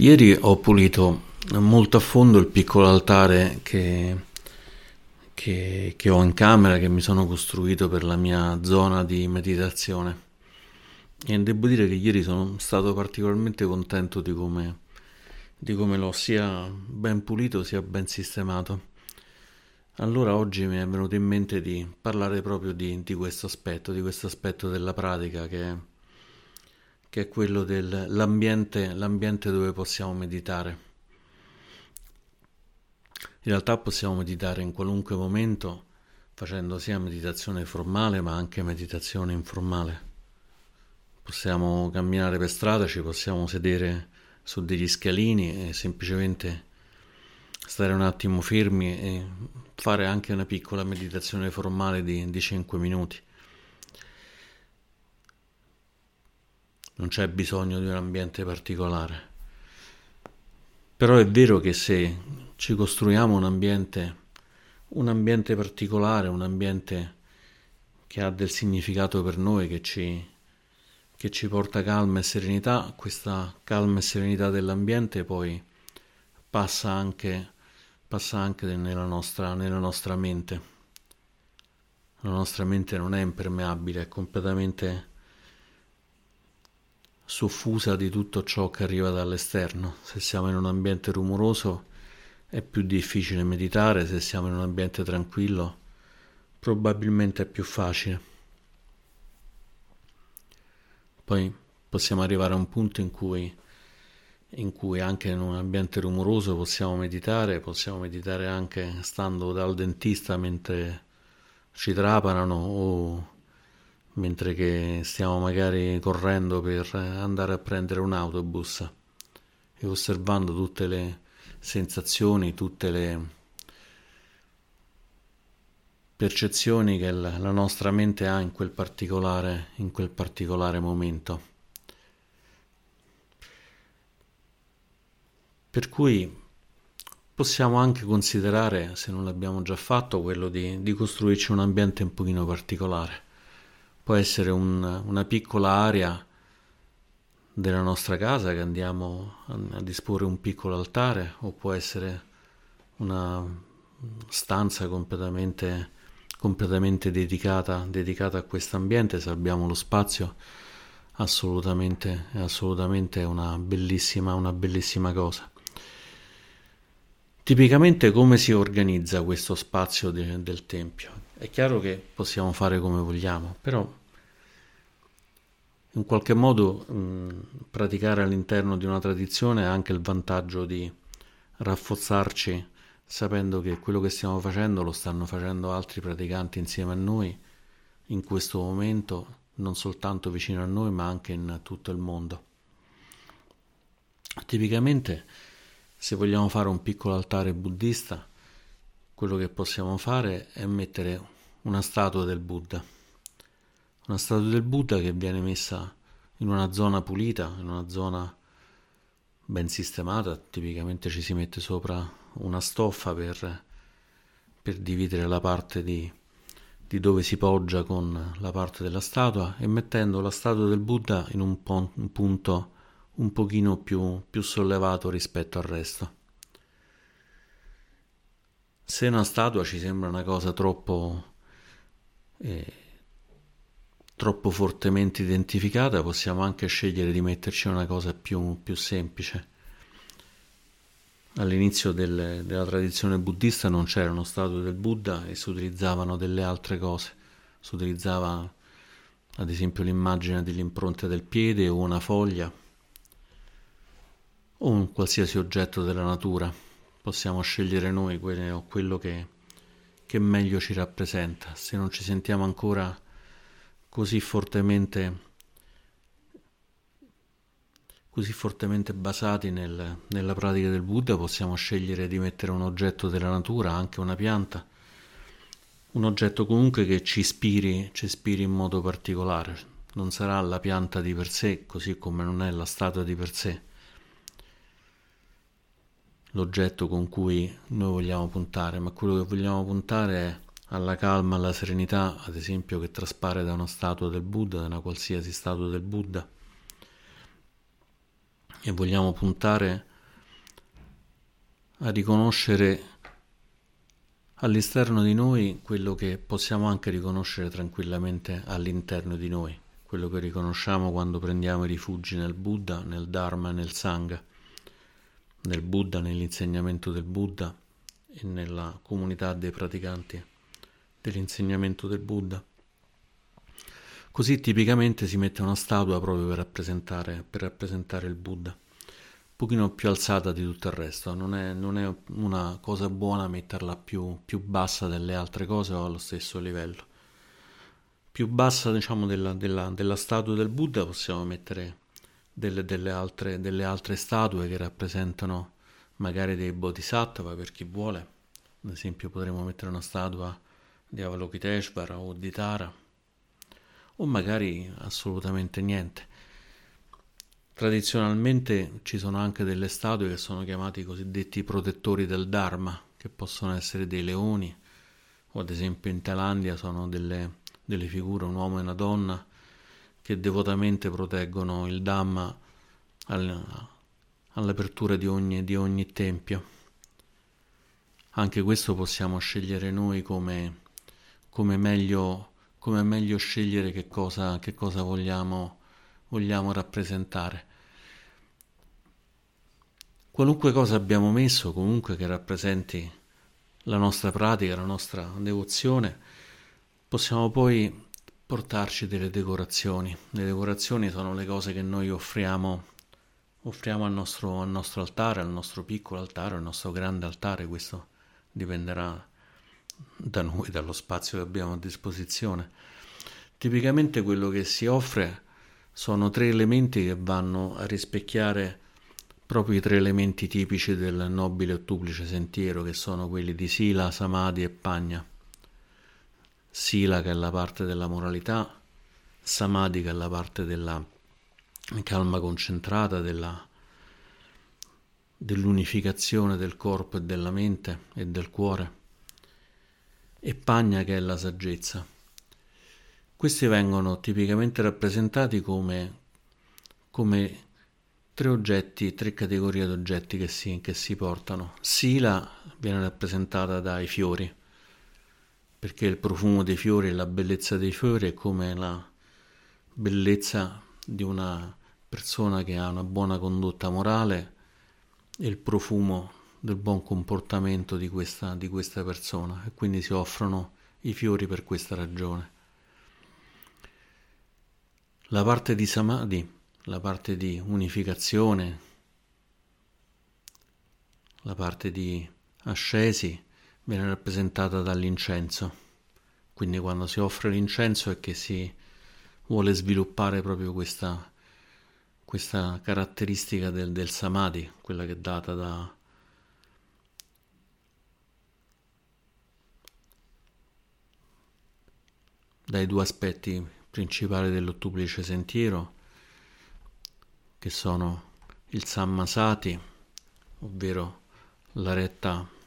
Ieri ho pulito molto a fondo il piccolo altare che, che, che, ho in camera, che mi sono costruito per la mia zona di meditazione. E devo dire che ieri sono stato particolarmente contento di come, di come l'ho sia ben pulito sia ben sistemato. Allora oggi mi è venuto in mente di parlare proprio di, di questo aspetto, di questo aspetto della pratica che che è quello dell'ambiente l'ambiente dove possiamo meditare. In realtà possiamo meditare in qualunque momento facendo sia meditazione formale ma anche meditazione informale. Possiamo camminare per strada, ci possiamo sedere su degli scalini e semplicemente stare un attimo fermi e fare anche una piccola meditazione formale di, di 5 minuti. Non c'è bisogno di un ambiente particolare. Però è vero che se ci costruiamo un ambiente, un ambiente particolare, un ambiente che ha del significato per noi, che ci, che ci porta calma e serenità, questa calma e serenità dell'ambiente poi passa anche, passa anche nella, nostra, nella nostra mente. La nostra mente non è impermeabile, è completamente soffusa di tutto ciò che arriva dall'esterno. Se siamo in un ambiente rumoroso è più difficile meditare, se siamo in un ambiente tranquillo probabilmente è più facile. Poi possiamo arrivare a un punto in cui, in cui anche in un ambiente rumoroso possiamo meditare, possiamo meditare anche stando dal dentista mentre ci trapanano o mentre che stiamo magari correndo per andare a prendere un autobus e osservando tutte le sensazioni, tutte le percezioni che la nostra mente ha in quel particolare, in quel particolare momento. Per cui possiamo anche considerare, se non l'abbiamo già fatto, quello di, di costruirci un ambiente un pochino particolare può essere un, una piccola area della nostra casa che andiamo a disporre un piccolo altare o può essere una stanza completamente, completamente dedicata, dedicata a questo ambiente. Se abbiamo lo spazio assolutamente è assolutamente una bellissima, una bellissima cosa. Tipicamente come si organizza questo spazio de, del tempio è chiaro che possiamo fare come vogliamo però in qualche modo mh, praticare all'interno di una tradizione ha anche il vantaggio di rafforzarci sapendo che quello che stiamo facendo lo stanno facendo altri praticanti insieme a noi in questo momento, non soltanto vicino a noi, ma anche in tutto il mondo. Tipicamente, se vogliamo fare un piccolo altare buddista, quello che possiamo fare è mettere una statua del Buddha una statua del Buddha che viene messa in una zona pulita, in una zona ben sistemata, tipicamente ci si mette sopra una stoffa per, per dividere la parte di, di, dove si poggia con la parte della statua e mettendo la statua del Buddha in un, po- un punto un pochino più, più sollevato rispetto al resto. Se una statua ci sembra una cosa troppo eh, troppo fortemente identificata, possiamo anche scegliere di metterci una cosa più, più semplice. All'inizio del, della tradizione buddista non c'erano statue del Buddha e si utilizzavano delle altre cose. Si utilizzava ad esempio l'immagine dell'impronta del piede o una foglia o un qualsiasi oggetto della natura. Possiamo scegliere noi quello, che, che meglio ci rappresenta. Se non ci sentiamo ancora così fortemente così fortemente basati nel, nella pratica del Buddha possiamo scegliere di mettere un oggetto della natura, anche una pianta, un oggetto comunque che ci ispiri, ci ispiri in modo particolare. Non sarà la pianta di per sé, così come non è la statua di per sé. L'oggetto con cui noi vogliamo puntare, ma quello che vogliamo puntare è alla calma, alla serenità, ad esempio, che traspare da una statua del Buddha, da una qualsiasi statua del Buddha, e vogliamo puntare a riconoscere all'esterno di noi quello che possiamo anche riconoscere tranquillamente all'interno di noi, quello che riconosciamo quando prendiamo i rifugi nel Buddha, nel Dharma nel Sangha, nel Buddha, nell'insegnamento del Buddha e nella comunità dei praticanti dell'insegnamento del Buddha. Così tipicamente si mette una statua proprio per rappresentare, per rappresentare il Buddha, un pochino più alzata di tutto il resto, non è, non è una cosa buona metterla più, più, bassa delle altre cose o allo stesso livello. Più bassa diciamo della, della, della statua del Buddha possiamo mettere delle, delle, altre, delle altre statue che rappresentano magari dei bodhisattva per chi vuole, ad esempio potremmo mettere una statua di Avalokiteshvara o di Tara o magari assolutamente niente. Tradizionalmente ci sono anche delle statue che sono chiamati i cosiddetti protettori del Dharma, che possono essere dei leoni, o ad esempio in Thailandia sono delle, delle figure, un uomo e una donna, che devotamente proteggono il Dhamma all'apertura di ogni, di ogni tempio. Anche questo possiamo scegliere noi come, come meglio come meglio scegliere che cosa, che cosa vogliamo, vogliamo rappresentare. Qualunque cosa abbiamo messo comunque che rappresenti la nostra pratica, la nostra devozione, possiamo poi portarci delle decorazioni. Le decorazioni sono le cose che noi offriamo, offriamo al, nostro, al nostro altare, al nostro piccolo altare, al nostro grande altare, questo dipenderà da noi, dallo spazio che abbiamo a disposizione. Tipicamente quello che si offre sono tre elementi che vanno a rispecchiare proprio i tre elementi tipici del nobile ottuplice sentiero, che sono quelli di Sila, Samadhi e Pagna. Sila che è la parte della moralità, Samadhi che è la parte della calma concentrata, della, dell'unificazione del corpo e della mente e del cuore e Pagna che è la saggezza. Questi vengono tipicamente rappresentati come, come tre oggetti, tre categorie di oggetti che si, che si portano. Sila viene rappresentata dai fiori, perché il profumo dei fiori e la bellezza dei fiori è come la bellezza di una persona che ha una buona condotta morale e il profumo del buon comportamento di questa, di questa persona e quindi si offrono i fiori per questa ragione. La parte di Samadhi, la parte di unificazione, la parte di ascesi viene rappresentata dall'incenso. Quindi quando si offre l'incenso è che si vuole sviluppare proprio questa, questa caratteristica del, del samadhi, quella che è data da, dai due aspetti principali dell'ottuplice sentiero, che sono il sammasati, ovvero la retta,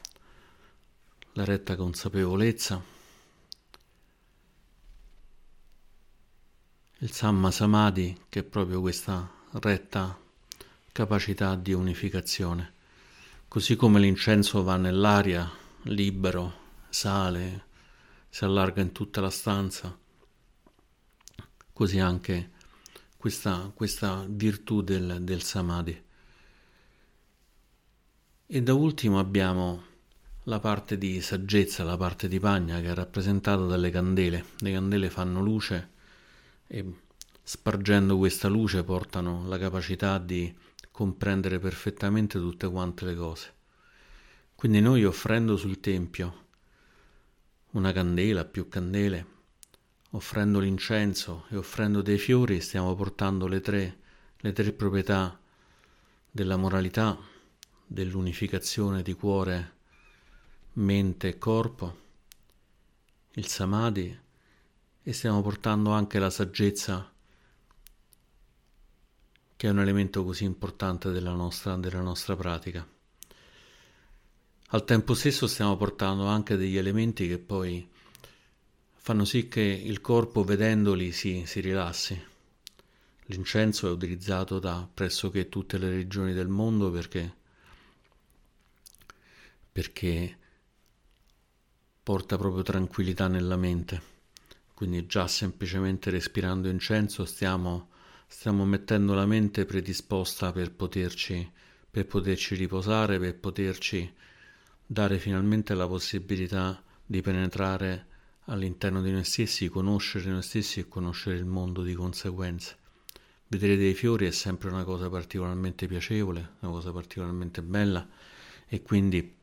la retta consapevolezza, il samma samadhi, che è proprio questa retta capacità di unificazione. Così come l'incenso va nell'aria libero, sale, si allarga in tutta la stanza, così anche questa, questa virtù del, del samadhi. E da ultimo abbiamo la parte di saggezza, la parte di pagna che è rappresentata dalle candele. Le candele fanno luce e spargendo questa luce portano la capacità di comprendere perfettamente tutte quante le cose. Quindi noi offrendo sul Tempio una candela, più candele, offrendo l'incenso e offrendo dei fiori stiamo portando le tre, le tre proprietà della moralità, dell'unificazione di cuore, mente e corpo, il samadhi e stiamo portando anche la saggezza che è un elemento così importante della nostra, della nostra pratica. Al tempo stesso stiamo portando anche degli elementi che poi fanno sì che il corpo vedendoli si, si rilassi. L'incenso è utilizzato da pressoché tutte le regioni del mondo perché perché porta proprio tranquillità nella mente. Quindi già semplicemente respirando incenso stiamo, stiamo mettendo la mente predisposta per poterci, per poterci riposare, per poterci dare finalmente la possibilità di penetrare all'interno di noi stessi, conoscere noi stessi e conoscere il mondo di conseguenza. Vedere dei fiori è sempre una cosa particolarmente piacevole, una cosa particolarmente bella e quindi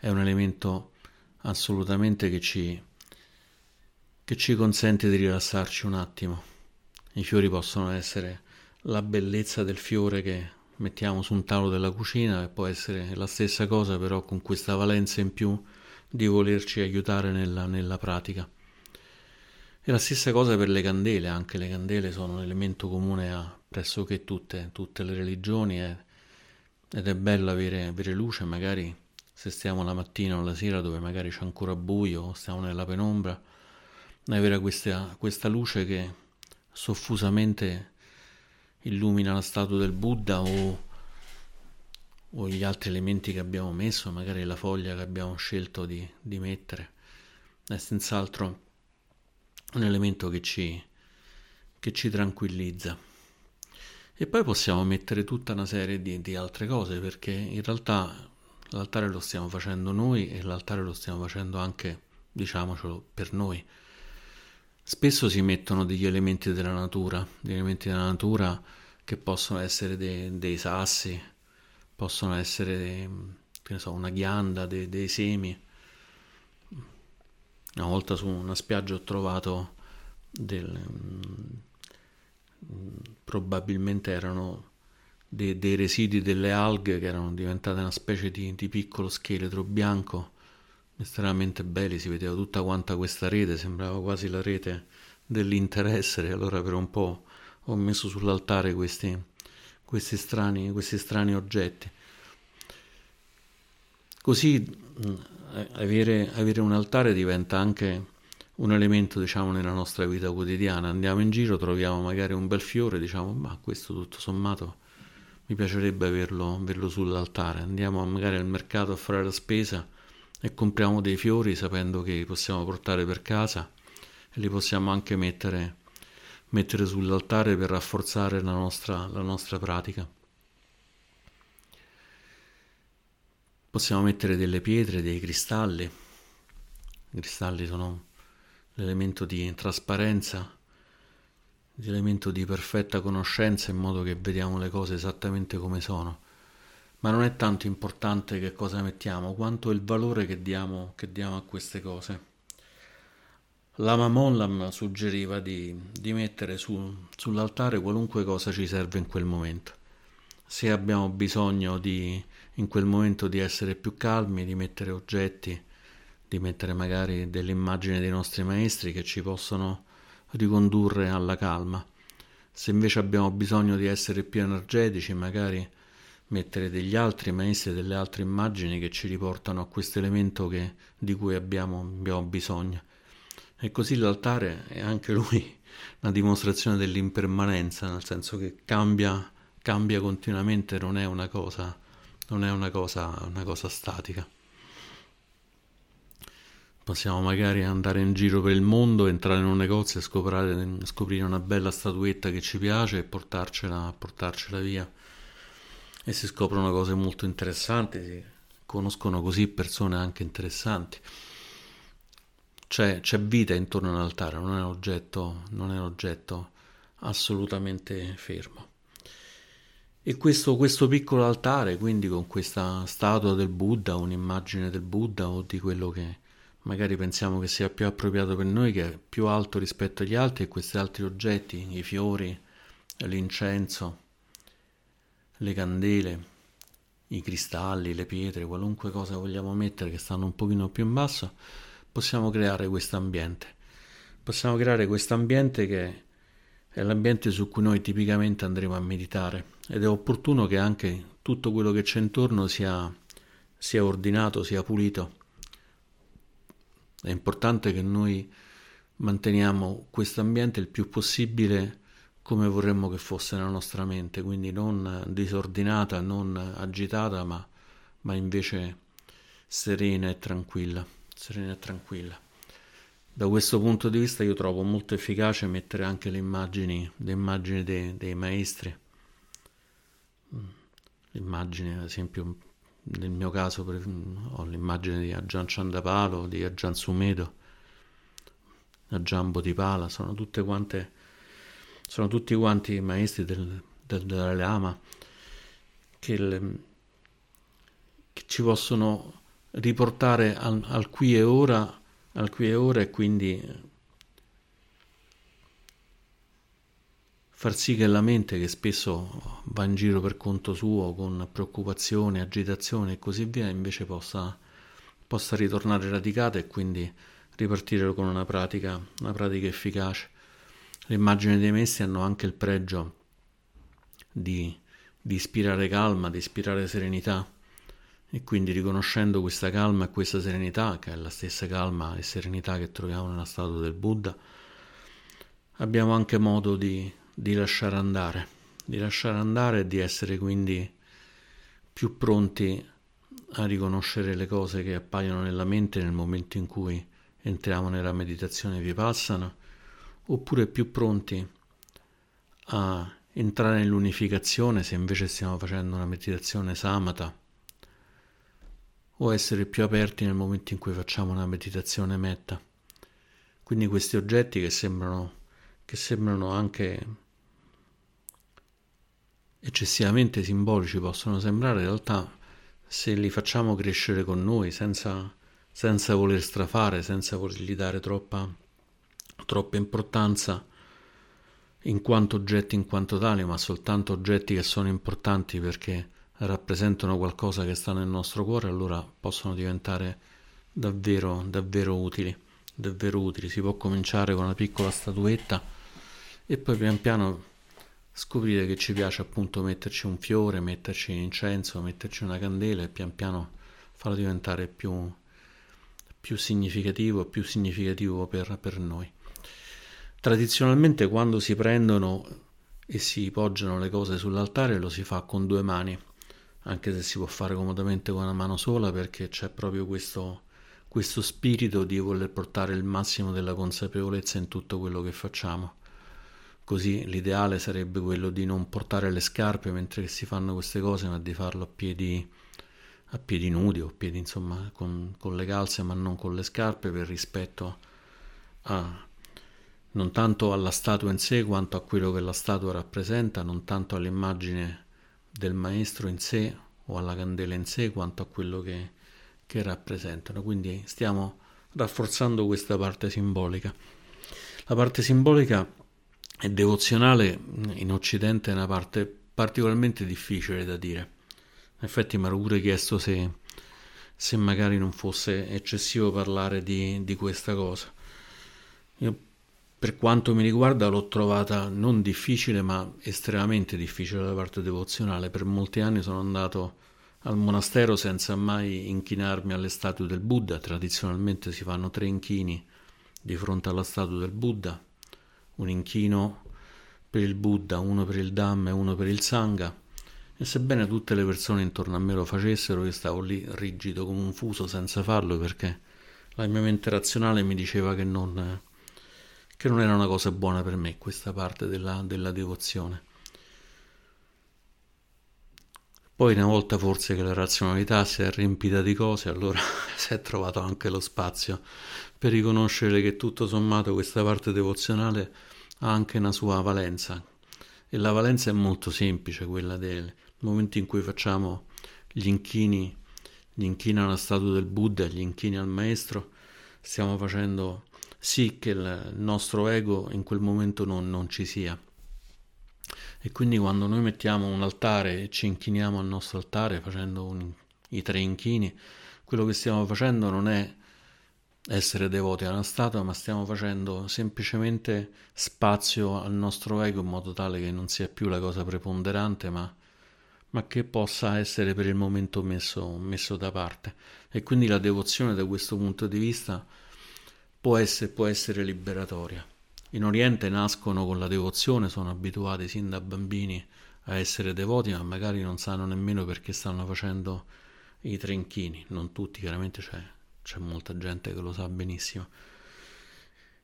è un elemento assolutamente che ci, che ci consente di rilassarci un attimo. I fiori possono essere la bellezza del fiore che mettiamo su un tavolo della cucina e può essere la stessa cosa però con questa valenza in più di volerci aiutare nella, nella pratica. E la stessa cosa per le candele, anche le candele sono un elemento comune a pressoché tutte, tutte le religioni ed è bello avere, avere luce, magari se stiamo la mattina o la sera dove magari c'è ancora buio o stiamo nella penombra, avere questa, questa luce che soffusamente illumina la statua del Buddha o o gli altri elementi che abbiamo messo, magari la foglia che abbiamo scelto di, di mettere, è senz'altro un elemento che ci, che ci tranquillizza. E poi possiamo mettere tutta una serie di, di altre cose, perché in realtà l'altare lo stiamo facendo noi e l'altare lo stiamo facendo anche, diciamocelo, per noi. Spesso si mettono degli elementi della natura, degli elementi della natura che possono essere dei, dei sassi, possono essere, che ne so, una ghianda, dei, dei semi. Una volta su una spiaggia ho trovato del, probabilmente erano dei, dei, residui delle alghe che erano diventate una specie di, di piccolo scheletro bianco estremamente belli, si vedeva tutta quanta questa rete, sembrava quasi la rete dell'interesse, allora per un po' ho messo sull'altare questi, questi strani, questi strani oggetti. Così mm, avere, avere un altare diventa anche un elemento, diciamo, nella nostra vita quotidiana. Andiamo in giro, troviamo magari un bel fiore, diciamo, ma questo tutto sommato mi piacerebbe averlo, averlo sull'altare. Andiamo magari al mercato a fare la spesa e compriamo dei fiori sapendo che li possiamo portare per casa e li possiamo anche mettere mettere sull'altare per rafforzare la nostra, la nostra pratica. Possiamo mettere delle pietre, dei cristalli. I cristalli sono l'elemento di trasparenza, l'elemento di perfetta conoscenza in modo che vediamo le cose esattamente come sono. Ma non è tanto importante che cosa mettiamo quanto il valore che diamo, che diamo a queste cose. Lama Mollam suggeriva di, di mettere su, sull'altare qualunque cosa ci serve in quel momento. Se abbiamo bisogno di, in quel momento di essere più calmi, di mettere oggetti, di mettere magari delle immagini dei nostri maestri che ci possono ricondurre alla calma. Se invece abbiamo bisogno di essere più energetici, magari mettere degli altri maestri, delle altre immagini che ci riportano a questo elemento di cui abbiamo, abbiamo bisogno. E così l'altare è anche lui una dimostrazione dell'impermanenza, nel senso che cambia, cambia continuamente, non è una cosa, non è una cosa, una cosa statica. Possiamo magari andare in giro per il mondo, entrare in un negozio e scoprire, scoprire una bella statuetta che ci piace e portarcela, portarcela via. E si scoprono cose molto interessanti, si conoscono così persone anche interessanti c'è, c'è vita intorno all'altare, non è un oggetto, non è un oggetto assolutamente fermo. E questo, questo, piccolo altare, quindi con questa statua del Buddha, un'immagine del Buddha o di quello che magari pensiamo che sia più appropriato per noi, che è più alto rispetto agli altri, e questi altri oggetti, i fiori, l'incenso, le candele, i cristalli, le pietre, qualunque cosa vogliamo mettere che stanno un pochino più in basso, possiamo creare questo ambiente. Possiamo creare questo ambiente che è l'ambiente su cui noi tipicamente andremo a meditare ed è opportuno che anche tutto quello che c'è intorno sia, sia ordinato, sia pulito. È importante che noi manteniamo questo ambiente il più possibile come vorremmo che fosse nella nostra mente, quindi non disordinata, non agitata, ma, ma invece serena e tranquilla, serena e tranquilla. Da questo punto di vista io trovo molto efficace mettere anche le immagini, le immagini dei, dei maestri. L'immagine, ad esempio, nel mio caso ho l'immagine di Ajahn Chandapalo, di Ajahn Sumedo, Ajahn Bodhipala, sono tutte quante, sono tutti quanti i maestri del, del Dalai Lama che, le, che ci possono riportare al, al, qui e ora, al qui e ora e quindi far sì che la mente, che spesso va in giro per conto suo con preoccupazione, agitazione e così via, invece possa, possa ritornare radicata e quindi ripartire con una pratica, una pratica efficace. Le immagini dei messi hanno anche il pregio di, di ispirare calma, di ispirare serenità e quindi riconoscendo questa calma e questa serenità, che è la stessa calma e serenità che troviamo nella statua del Buddha, abbiamo anche modo di, di lasciare andare, di lasciare andare e di essere quindi più pronti a riconoscere le cose che appaiono nella mente nel momento in cui entriamo nella meditazione vipassana, oppure più pronti a entrare nell'unificazione se invece stiamo facendo una meditazione samatha o essere più aperti nel momento in cui facciamo una meditazione metta. Quindi questi oggetti che sembrano, che sembrano anche eccessivamente simbolici possono sembrare, in realtà se li facciamo crescere con noi senza, senza voler strafare, senza volergli dare troppa, troppa importanza, in quanto oggetti in quanto tali, ma soltanto oggetti che sono importanti perché rappresentano qualcosa che sta nel nostro cuore, allora possono diventare davvero, davvero utili. Davvero utili. Si può cominciare con una piccola statuetta e poi pian piano scoprire che ci piace appunto metterci un fiore, metterci incenso, metterci una candela e pian piano farlo diventare più, più significativo, più significativo per, per noi. Tradizionalmente quando si prendono e si poggiano le cose sull'altare lo si fa con due mani, anche se si può fare comodamente con una mano sola perché c'è proprio questo, questo spirito di voler portare il massimo della consapevolezza in tutto quello che facciamo. Così l'ideale sarebbe quello di non portare le scarpe mentre si fanno queste cose, ma di farlo a piedi, a piedi nudi o piedi insomma con, con le calze, ma non con le scarpe per rispetto a non tanto alla statua in sé quanto a quello che la statua rappresenta, non tanto all'immagine del maestro in sé o alla candela in sé quanto a quello che, che rappresentano. Quindi stiamo rafforzando questa parte simbolica. La parte simbolica devozionale in Occidente è una parte particolarmente difficile da dire. In effetti mi ero pure chiesto se, se magari non fosse eccessivo parlare di, di questa cosa. Io per quanto mi riguarda l'ho trovata non difficile ma estremamente difficile la parte devozionale. Per molti anni sono andato al monastero senza mai inchinarmi alle statue del Buddha. Tradizionalmente si fanno tre inchini di fronte alla statua del Buddha, un inchino per il Buddha, uno per il Dhamma e uno per il Sangha. E sebbene tutte le persone intorno a me lo facessero, io stavo lì rigido come un fuso senza farlo perché la mia mente razionale mi diceva che non che non era una cosa buona per me questa parte della, della devozione. Poi una volta forse che la razionalità si è riempita di cose, allora si è trovato anche lo spazio per riconoscere che tutto sommato questa parte devozionale ha anche una sua valenza. E la valenza è molto semplice, quella del momento in cui facciamo gli inchini, gli inchini alla statua del Buddha, gli inchini al maestro, stiamo facendo sì che il nostro ego in quel momento non, non ci sia. E quindi quando noi mettiamo un altare e ci inchiniamo al nostro altare facendo un, i tre inchini, quello che stiamo facendo non è essere devoti a una statua, ma stiamo facendo semplicemente spazio al nostro ego in modo tale che non sia più la cosa preponderante, ma, ma che possa essere per il momento messo, messo da parte. E quindi la devozione da questo punto di vista può essere, può essere liberatoria. In Oriente nascono con la devozione, sono abituati sin da bambini a essere devoti, ma magari non sanno nemmeno perché stanno facendo i trenchini, non tutti, chiaramente c'è, c'è molta gente che lo sa benissimo.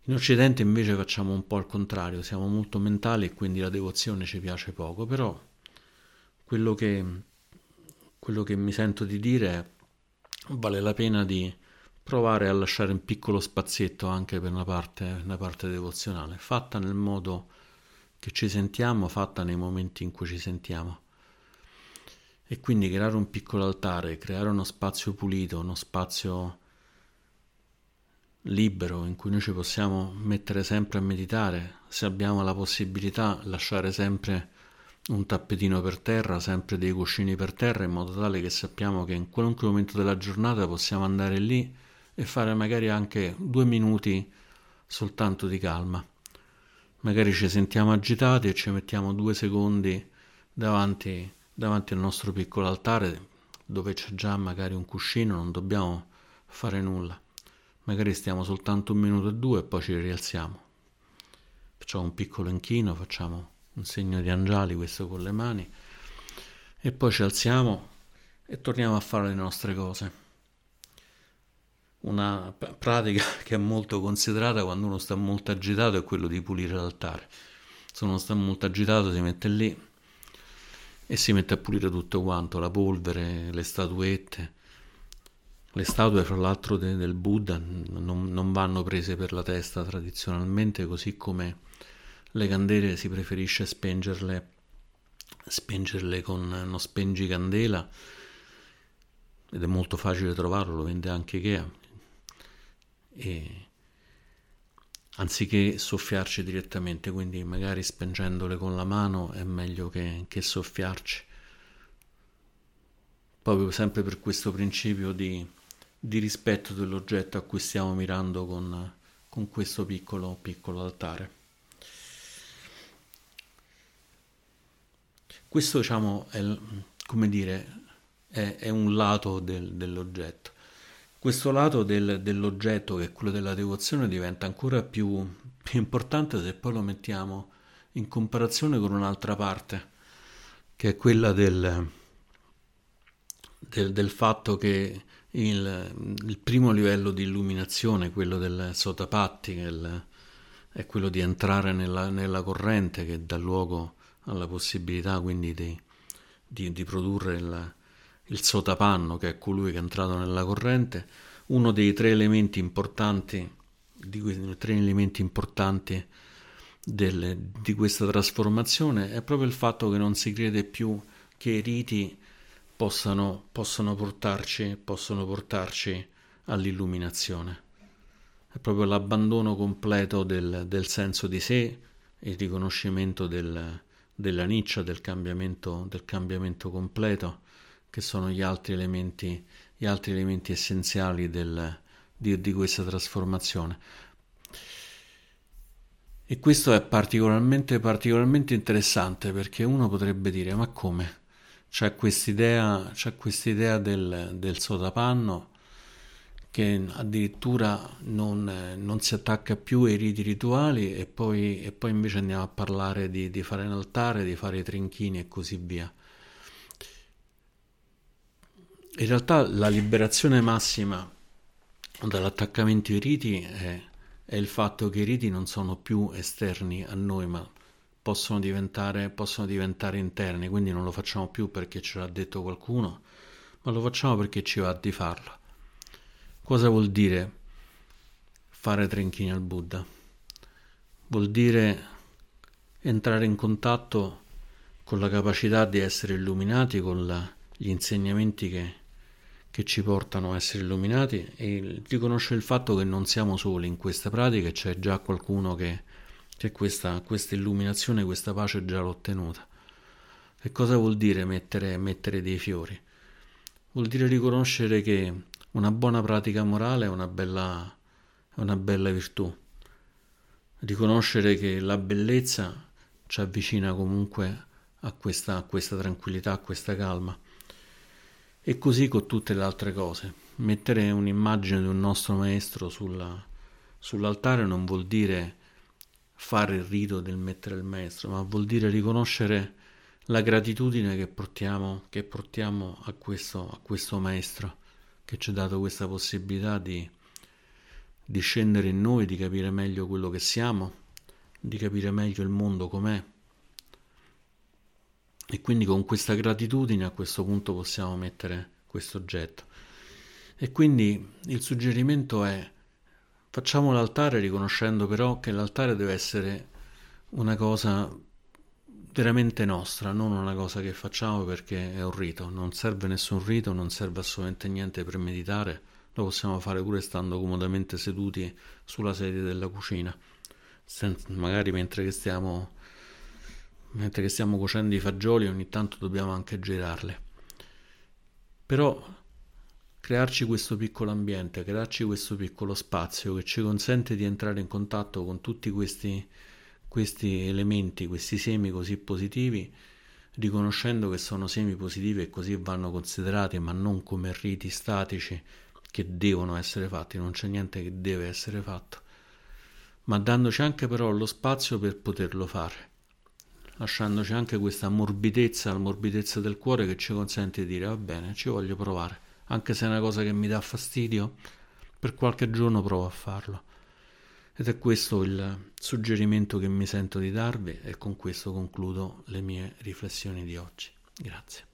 In Occidente invece facciamo un po' il contrario, siamo molto mentali e quindi la devozione ci piace poco, però quello che, quello che mi sento di dire è vale la pena di provare a lasciare un piccolo spazietto anche per una parte, una parte devozionale, fatta nel modo che ci sentiamo, fatta nei momenti in cui ci sentiamo. E quindi creare un piccolo altare, creare uno spazio pulito, uno spazio libero in cui noi ci possiamo mettere sempre a meditare, se abbiamo la possibilità lasciare sempre un tappetino per terra, sempre dei cuscini per terra, in modo tale che sappiamo che in qualunque momento della giornata possiamo andare lì e fare magari anche due minuti soltanto di calma. Magari ci sentiamo agitati e ci mettiamo due secondi davanti, davanti al nostro piccolo altare dove c'è già magari un cuscino, non dobbiamo fare nulla. Magari stiamo soltanto un minuto e due e poi ci rialziamo. Facciamo un piccolo inchino, facciamo un segno di angiali, questo con le mani, e poi ci alziamo e torniamo a fare le nostre cose una pratica che è molto considerata quando uno sta molto agitato è quello di pulire l'altare. Se uno sta molto agitato si mette lì e si mette a pulire tutto quanto, la polvere, le statuette. Le statue, fra l'altro, de- del Buddha non, non vanno prese per la testa tradizionalmente, così come le candele si preferisce spengerle, spengerle con uno spengicandela ed è molto facile trovarlo, lo vende anche Ikea, e anziché soffiarci direttamente, quindi magari spengendole con la mano è meglio che, che soffiarci. Proprio sempre per questo principio di, di, rispetto dell'oggetto a cui stiamo mirando con, con questo piccolo, piccolo altare. Questo diciamo è, come dire, è, è un lato del, dell'oggetto. Questo lato del, dell'oggetto, che è quello della devozione, diventa ancora più, più importante se poi lo mettiamo in comparazione con un'altra parte, che è quella del, del, del fatto che il, il, primo livello di illuminazione, quello del sotapatti, è quello di entrare nella, nella, corrente che dà luogo alla possibilità quindi di, di, di produrre il, il sotapanno, che è colui che è entrato nella corrente, uno dei tre elementi importanti, di quei tre elementi importanti delle, di questa trasformazione è proprio il fatto che non si crede più che i riti possano, possano, portarci, possano portarci all'illuminazione. È proprio l'abbandono completo del, del senso di sé, il riconoscimento del, della niccia, del cambiamento, del cambiamento completo che sono gli altri elementi, gli altri elementi essenziali del, di, di questa trasformazione. E questo è particolarmente, particolarmente interessante perché uno potrebbe dire: Ma come? C'è quest'idea, c'è quest'idea del, del sodapanno che addirittura non, non, si attacca più ai riti rituali e poi, e poi invece andiamo a parlare di, di, fare un altare, di fare i trinchini e così via. In realtà la liberazione massima dall'attaccamento ai riti è, è, il fatto che i riti non sono più esterni a noi, ma possono diventare, possono diventare interni, quindi non lo facciamo più perché ce l'ha detto qualcuno, ma lo facciamo perché ci va di farlo. Cosa vuol dire fare trenchini al Buddha? Vuol dire entrare in contatto con la capacità di essere illuminati, con la, gli insegnamenti che che ci portano a essere illuminati e riconoscere il fatto che non siamo soli in questa pratica, c'è già qualcuno che, che questa, questa, illuminazione, questa pace già l'ha ottenuta. Che cosa vuol dire mettere, mettere dei fiori? Vuol dire riconoscere che una buona pratica morale è una bella, è una bella virtù. Riconoscere che la bellezza ci avvicina comunque a questa, a questa tranquillità, a questa calma. E così con tutte le altre cose. Mettere un'immagine di un nostro maestro sulla, sull'altare non vuol dire fare il rito del mettere il maestro, ma vuol dire riconoscere la gratitudine che portiamo, che portiamo a, questo, a questo maestro che ci ha dato questa possibilità di, di scendere in noi, di capire meglio quello che siamo, di capire meglio il mondo com'è. E quindi con questa gratitudine a questo punto possiamo mettere questo oggetto. E quindi il suggerimento è facciamo l'altare riconoscendo però che l'altare deve essere una cosa veramente nostra, non una cosa che facciamo perché è un rito, non serve nessun rito, non serve assolutamente niente per meditare, lo possiamo fare pure stando comodamente seduti sulla sedia della cucina, senza, magari mentre che, stiamo, mentre che stiamo cuocendo i fagioli ogni tanto dobbiamo anche girarle. Però crearci questo piccolo ambiente, crearci questo piccolo spazio che ci consente di entrare in contatto con tutti questi questi elementi, questi semi così positivi, riconoscendo che sono semi positivi e così vanno considerati, ma non come riti statici che devono essere fatti, non c'è niente che deve essere fatto, ma dandoci anche però lo spazio per poterlo fare, lasciandoci anche questa morbidezza, la morbidezza del cuore che ci consente di dire va bene, ci voglio provare, anche se è una cosa che mi dà fastidio, per qualche giorno provo a farlo. Ed è questo il suggerimento che mi sento di darvi e con questo concludo le mie riflessioni di oggi. Grazie.